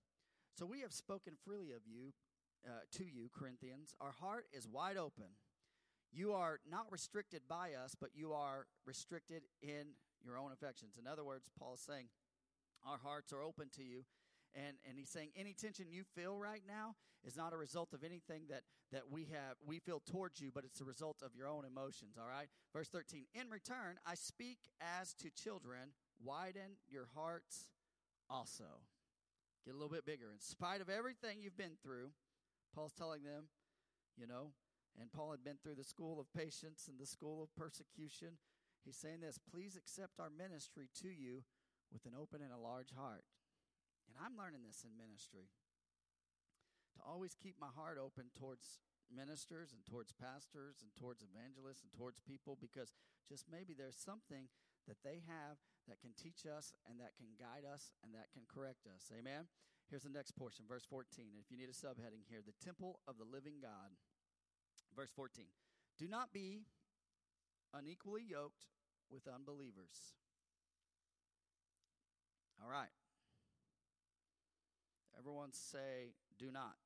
So we have spoken freely of you uh, to you, Corinthians. Our heart is wide open. You are not restricted by us, but you are restricted in your own affections. In other words, Paul's saying, Our hearts are open to you. And, and he's saying any tension you feel right now is not a result of anything that, that we have we feel towards you, but it's a result of your own emotions. All right. Verse 13. In return, I speak as to children, widen your hearts also. Get a little bit bigger. In spite of everything you've been through, Paul's telling them, you know, and Paul had been through the school of patience and the school of persecution. He's saying this please accept our ministry to you with an open and a large heart. And I'm learning this in ministry to always keep my heart open towards ministers and towards pastors and towards evangelists and towards people because just maybe there's something that they have that can teach us and that can guide us and that can correct us. Amen. Here's the next portion, verse 14. If you need a subheading here, the temple of the living God. Verse 14. Do not be unequally yoked with unbelievers. All right. Everyone say, do not.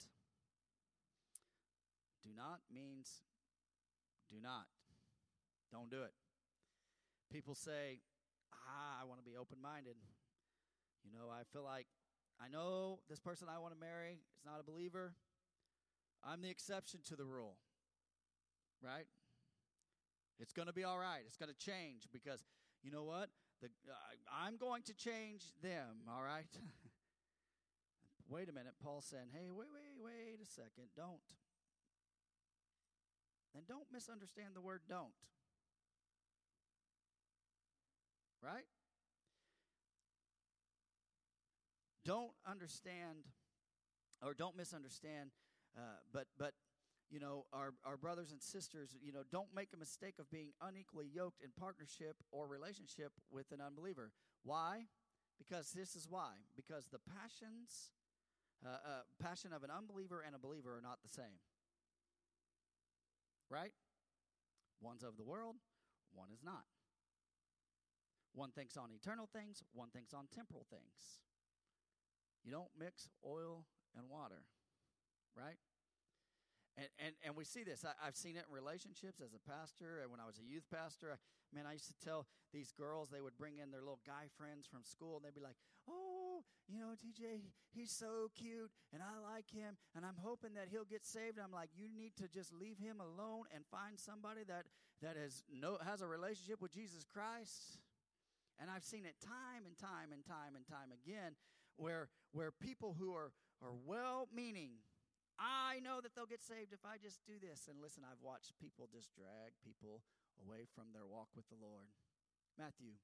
Do not means do not. Don't do it. People say, ah, I want to be open minded. You know, I feel like I know this person I want to marry is not a believer. I'm the exception to the rule. Right? It's going to be all right. It's going to change because you know what? The, uh, I'm going to change them, all right? wait a minute. Paul's saying, hey, wait, wait, wait a second. Don't. And don't misunderstand the word don't. Right? Don't understand or don't misunderstand, uh, but but you know our our brothers and sisters, you know, don't make a mistake of being unequally yoked in partnership or relationship with an unbeliever. Why? Because this is why. Because the passions, uh, uh, passion of an unbeliever and a believer are not the same. Right? One's of the world, one is not. One thinks on eternal things, one thinks on temporal things. You don't mix oil and water, right? And, and, and we see this. I, have seen it in relationships as a pastor. And when I was a youth pastor, I, man, I used to tell these girls, they would bring in their little guy friends from school, and they'd be like, oh, you know, TJ, he's so cute, and I like him, and I'm hoping that he'll get saved. I'm like, you need to just leave him alone and find somebody that, that has, no, has a relationship with Jesus Christ. And I've seen it time and time and time and time again where where people who are are well meaning I know that they'll get saved if I just do this. And listen, I've watched people just drag people away from their walk with the Lord. Matthew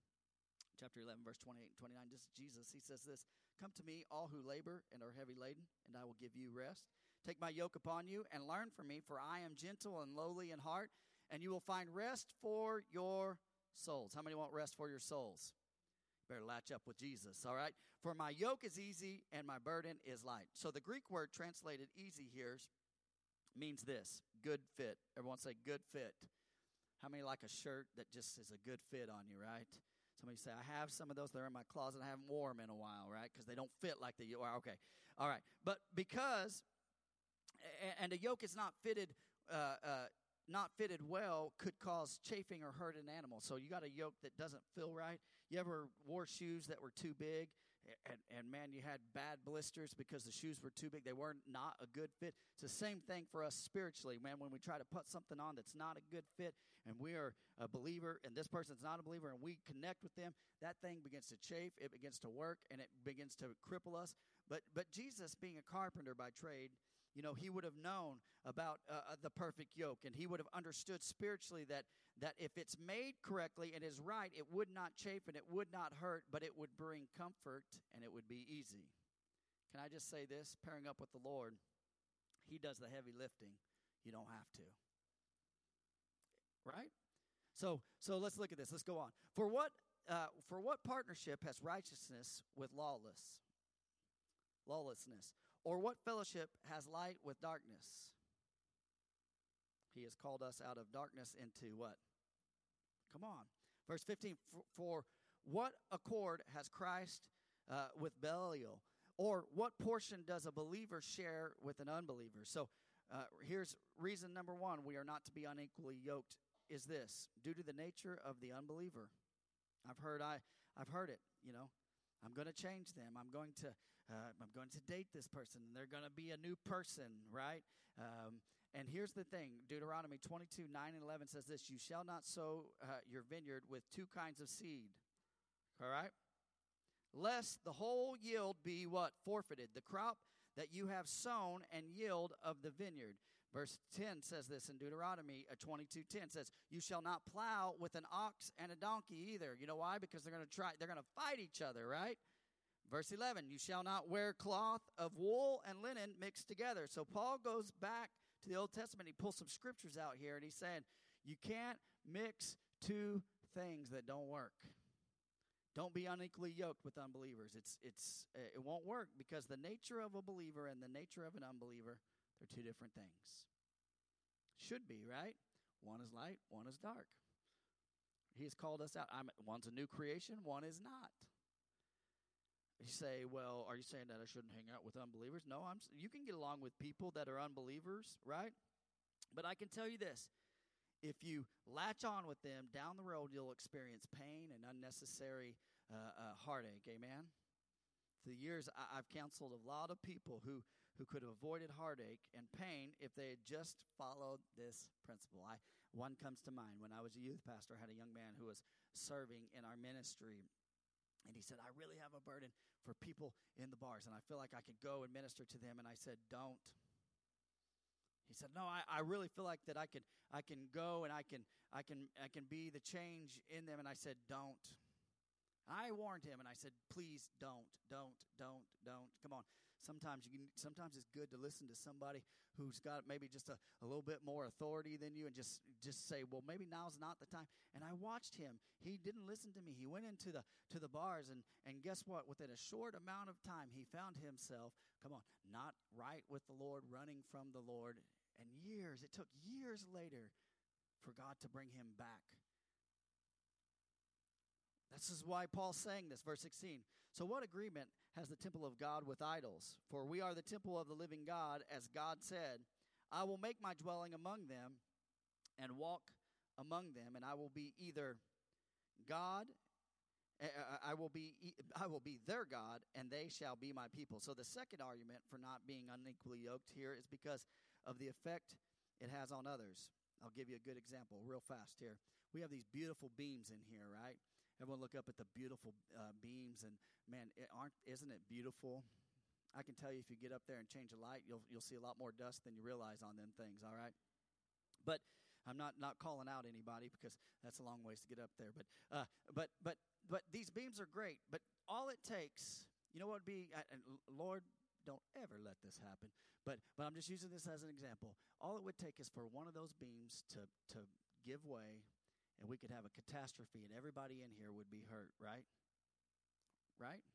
chapter 11, verse 28 and 29. Just Jesus, he says this Come to me, all who labor and are heavy laden, and I will give you rest. Take my yoke upon you and learn from me, for I am gentle and lowly in heart, and you will find rest for your souls. How many want rest for your souls? Better latch up with Jesus, all right? For my yoke is easy and my burden is light. So the Greek word translated easy here means this good fit. Everyone say good fit. How many like a shirt that just is a good fit on you, right? Somebody say, I have some of those. They're in my closet. I haven't worn them in a while, right? Because they don't fit like the are. Okay. All right. But because, and a yoke is not fitted, uh, uh, not fitted well could cause chafing or hurt an animal. So you got a yoke that doesn't feel right. You ever wore shoes that were too big? And, and man, you had bad blisters because the shoes were too big. They were not not a good fit. It's the same thing for us spiritually, man. When we try to put something on that's not a good fit, and we are a believer, and this person's not a believer, and we connect with them, that thing begins to chafe. It begins to work, and it begins to cripple us. But but Jesus, being a carpenter by trade, you know, he would have known about uh, uh, the perfect yoke, and he would have understood spiritually that that if it's made correctly and is right, it would not chafe and it would not hurt, but it would bring comfort and it would be easy. Can I just say this? Pairing up with the Lord, He does the heavy lifting. You don't have to. Right? So, so let's look at this. Let's go on. For what, uh, for what partnership has righteousness with lawless, lawlessness, or what fellowship has light with darkness? He has called us out of darkness into what? Come on. Verse 15 For, what accord has Christ uh, with Belial? Or what portion does a believer share with an unbeliever? So uh, here's reason number one we are not to be unequally yoked is this due to the nature of the unbeliever. I've heard I I've heard it, you know. I'm going to change them. I'm going to uh, I'm going to date this person, and they're going to be a new person, right? Um, and here's the thing Deuteronomy 22 9 and 11 says this You shall not sow uh, your vineyard with two kinds of seed. All right? Lest the whole yield be what? Forfeited. The crop that you have sown and yield of the vineyard. Verse 10 says this in Deuteronomy uh, 22 10 says, You shall not plow with an ox and a donkey either. You know why? Because they're going to try, they're going to fight each other, right? Verse 11, you shall not wear cloth of wool and linen mixed together. So Paul goes back to the Old Testament. He pulls some scriptures out here and he's saying, you can't mix two things that don't work. Don't be unequally yoked with unbelievers. It's, it's, it won't work because the nature of a believer and the nature of an unbeliever, they're two different things. Should be, right? One is light, one is dark. He's called us out. I'm, one's a new creation, one is not. You say, well, are you saying that I shouldn't hang out with unbelievers? No, I'm. You can get along with people that are unbelievers, right? But I can tell you this: if you latch on with them down the road, you'll experience pain and unnecessary uh, uh, heartache. Amen. For years, I- I've counseled a lot of people who who could have avoided heartache and pain if they had just followed this principle. I one comes to mind when I was a youth pastor, I had a young man who was serving in our ministry and he said, I really have a burden for people in the bars, and I feel like I could go and minister to them. And I said, Don't. He said, No, I, I really feel like that I can I can go and I can I can I can be the change in them. And I said, Don't. I warned him and I said, please don't, don't, don't, don't. Come on. Sometimes you can, sometimes it's good to listen to somebody who's got maybe just a, a little bit more authority than you and just just say, well, maybe now's not the time. And I watched him. He didn't listen to me. He went into the to the bars and and guess what? Within a short amount of time, he found himself, come on, not right with the Lord, running from the Lord. And years, it took years later for God to bring him back this is why Paul's saying this, verse 16. So, what agreement has the temple of God with idols? For we are the temple of the living God, as God said, I will make my dwelling among them and walk among them, and I will be either God, eh, eh, eh, I will be, I will be their God, and they shall be my people. So, the second argument for not being unequally yoked here is because of the effect it has on others. I'll give you a good example real fast here. We have these beautiful beams in here, right? Everyone look up at the beautiful uh, beams, and man, it aren't isn't it beautiful? I can tell you, if you get up there and change a light, you'll you'll see a lot more dust than you realize on them things. All right, but I'm not not calling out anybody because that's a long ways to get up there. But uh, but but but these beams are great. But all it takes, you know, what would be, Lord, don't ever let this happen. But but I'm just using this as an example. All it would take is for one of those beams to to give way and we could have a catastrophe and everybody in here would be hurt, right? Right?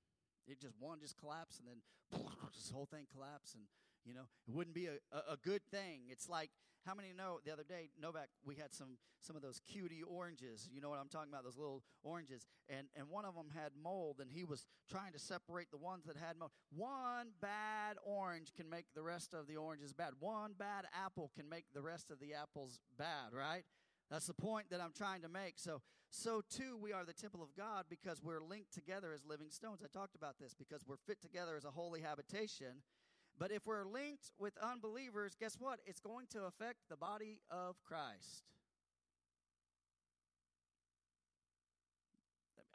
It just one just collapse and then this whole thing collapse and you know it wouldn't be a, a, a, good thing. It's like how many know the other day Novak we had some some of those cutie oranges. You know what I'm talking about? Those little oranges and and one of them had mold and he was trying to separate the ones that had mold. One bad orange can make the rest of the oranges bad. One bad apple can make the rest of the apples bad. Right? That's the point that I'm trying to make. So, so too, we are the temple of God because we're linked together as living stones. I talked about this because we're fit together as a holy habitation. But if we're linked with unbelievers, guess what? It's going to affect the body of Christ.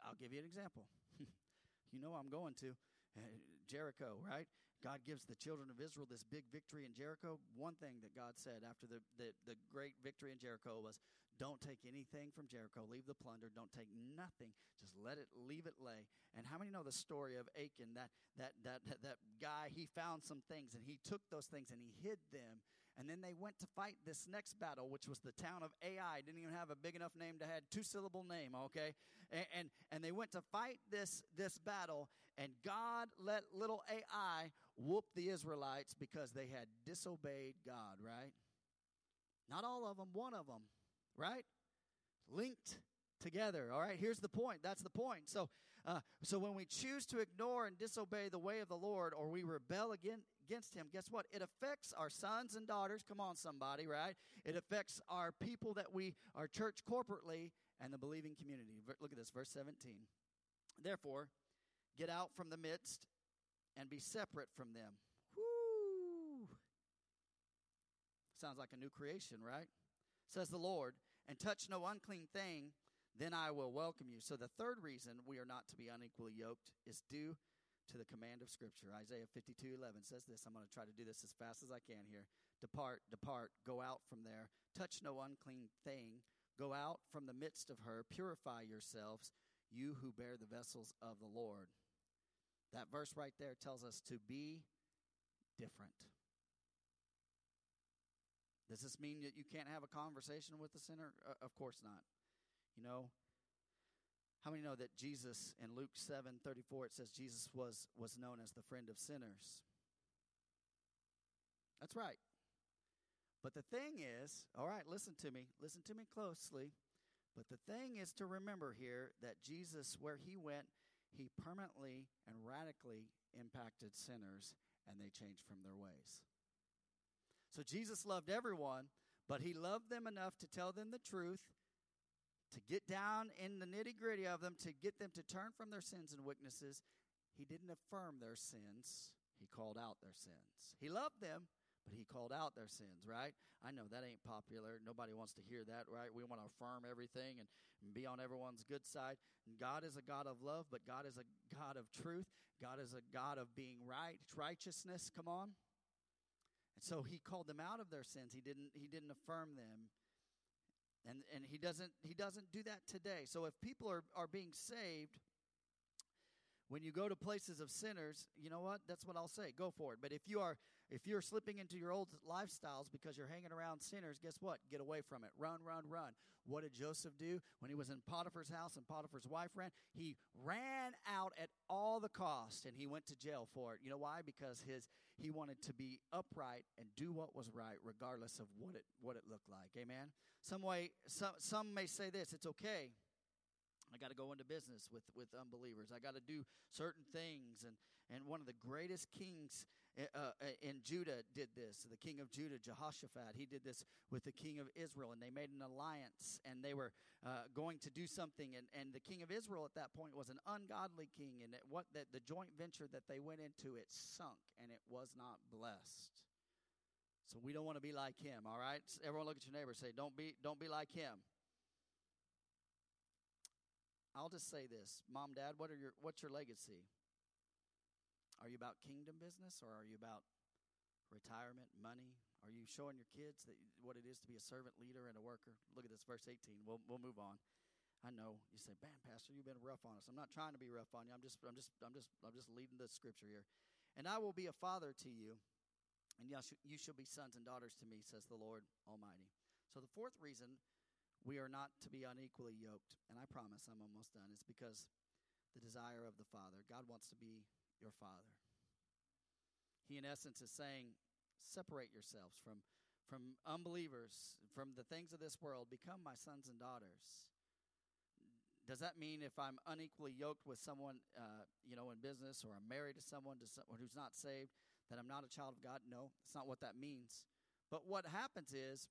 I'll give you an example. you know I'm going to. Jericho, right? God gives the children of Israel this big victory in Jericho. One thing that God said after the, the, the great victory in Jericho was, don't take anything from Jericho. Leave the plunder. Don't take nothing. Just let it, leave it lay. And how many know the story of Achan? That, that, that, that, guy, he found some things and he took those things and he hid them and then they went to fight this next battle, which was the town of Ai. Didn't even have a big enough name to have two syllable name, okay? And, and, and they went to fight this, this battle, and God let little Ai whoop the Israelites because they had disobeyed God, right? Not all of them, one of them, right? Linked together. All right, here's the point. That's the point. So, uh, so when we choose to ignore and disobey the way of the Lord, or we rebel again, against him, guess what? It affects our sons and daughters. Come on, somebody, right? It affects our people that we, our church corporately, and the believing community. Look at this, verse 17. Therefore, get out from the midst and be separate from them. Whoo! Sounds like a new creation, right? Says the Lord, and touch no unclean thing, then I will welcome you. So the third reason we are not to be unequally yoked is due to the command of Scripture. Isaiah 52 11 says this. I'm going to try to do this as fast as I can here. Depart, depart, go out from there. Touch no unclean thing. Go out from the midst of her. Purify yourselves, you who bear the vessels of the Lord. That verse right there tells us to be different. Does this mean that you can't have a conversation with the sinner? Uh, of course not. You know, how many know that Jesus in Luke 7 34 it says Jesus was was known as the friend of sinners? That's right. But the thing is, all right, listen to me. Listen to me closely. But the thing is to remember here that Jesus, where he went, he permanently and radically impacted sinners and they changed from their ways. So Jesus loved everyone, but he loved them enough to tell them the truth to get down in the nitty gritty of them, to get them to turn from their sins and weaknesses. He didn't affirm their sins, He called out their sins. He loved them, but he called out their sins, right? I know that ain't popular. Nobody wants to hear that, right? We want to affirm everything and, be on everyone's good side. And God is a God of love, but God is a God of truth. God is a God of being right, righteousness. Come on. So he called them out of their sins. He didn't he didn't affirm them. And and he doesn't he doesn't do that today. So if people are, are being saved, when you go to places of sinners, you know what? That's what I'll say. Go for it. But if you are if you're slipping into your old lifestyles because you're hanging around sinners, guess what? Get away from it. Run, run, run. What did Joseph do when he was in Potiphar's house and Potiphar's wife ran? He ran out at all the cost and he went to jail for it. You know why? Because his he wanted to be upright and do what was right regardless of what it what it looked like. Amen. Some way some some may say this, it's okay I got to go into business with, with unbelievers. I got to do certain things. And, and one of the greatest kings uh, Judah did this. The king of Judah, Jehoshaphat, he did this with the king of Israel, and they made an alliance, and they were uh, going to do something. And, and the king of Israel at that point was an ungodly king, and what that the joint venture that they went into, it sunk, and it was not blessed. So we don't want to be like him, all right? Everyone look at your neighbor say, Don't be, don't be like him. I'll just say this, mom, dad, what are your what's your legacy? Are you about kingdom business or are you about retirement, money? Are you showing your kids that what it is to be a servant leader and a worker? Look at this verse 18. We'll we'll move on. I know you say, "Man, pastor, you've been rough on us." I'm not trying to be rough on you. I'm just I'm just I'm just I'm just leading the scripture here. And I will be a father to you, and you shall be sons and daughters to me, says the Lord Almighty. So the fourth reason we are not to be unequally yoked. And I promise I'm almost done. is because the desire of the Father. God wants to be your Father. He, in essence, is saying, separate yourselves from, from unbelievers, from the things of this world. Become my sons and daughters. Does that mean if I'm unequally yoked with someone, uh, you know, in business, or I'm married to someone, to someone who's not saved, that I'm not a child of God? No, it's not what that means. But what happens is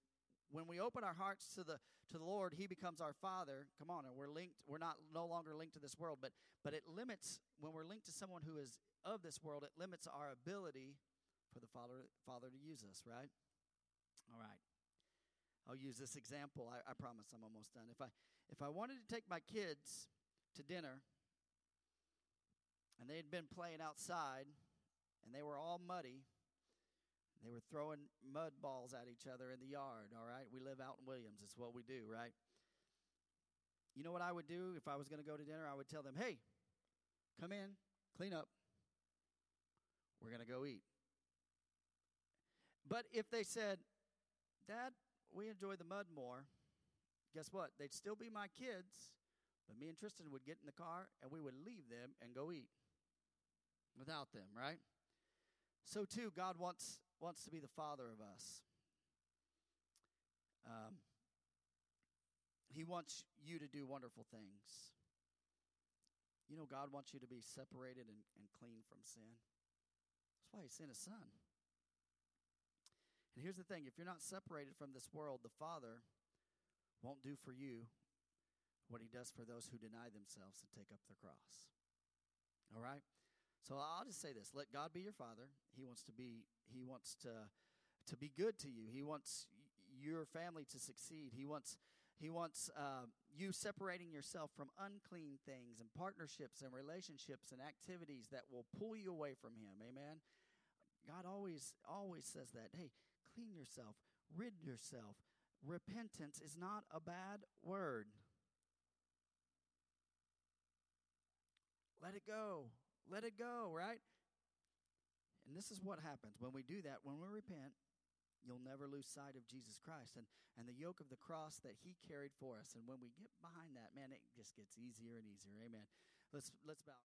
when we open our hearts to the to the Lord, He becomes our Father. Come on, and we're linked. We're not no longer linked to this world, but but it limits when we're linked to someone who is of this world. It limits our ability for the Father Father to use us. Right? All right. I'll use this example. I, I promise I'm almost done. If I if I wanted to take my kids to dinner, and they had been playing outside, and they were all muddy they were throwing mud balls at each other in the yard, all right? We live out in Williams. It's what we do, right? You know what I would do if I was going to go to dinner? I would tell them, hey, come in, clean up. We're going to go eat. But if they said, Dad, we enjoy the mud more, guess what? They'd still be my kids, but me and Tristan would get in the car and we would leave them and go eat without them, right? So, too, God wants wants to be the father of us. Um, he wants you to do wonderful things. You know, God wants you to be separated and, and clean from sin. That's why He sent His Son. And here's the thing if you're not separated from this world, the Father won't do for you what He does for those who deny themselves and take up their cross. All right? So I'll just say this: Let God be your father. He wants to be. He wants to to be good to you. He wants your family to succeed. He wants. He wants uh, you separating yourself from unclean things and partnerships and relationships and activities that will pull you away from Him. Amen. God always always says that. Hey, clean yourself, rid yourself. Repentance is not a bad word. Let it go. Let it go, right? And this is what happens when we do that, when we repent, you'll never lose sight of Jesus Christ and, and the yoke of the cross that he carried for us. And when we get behind that, man, it just gets easier and easier. Amen. Let's let's bow.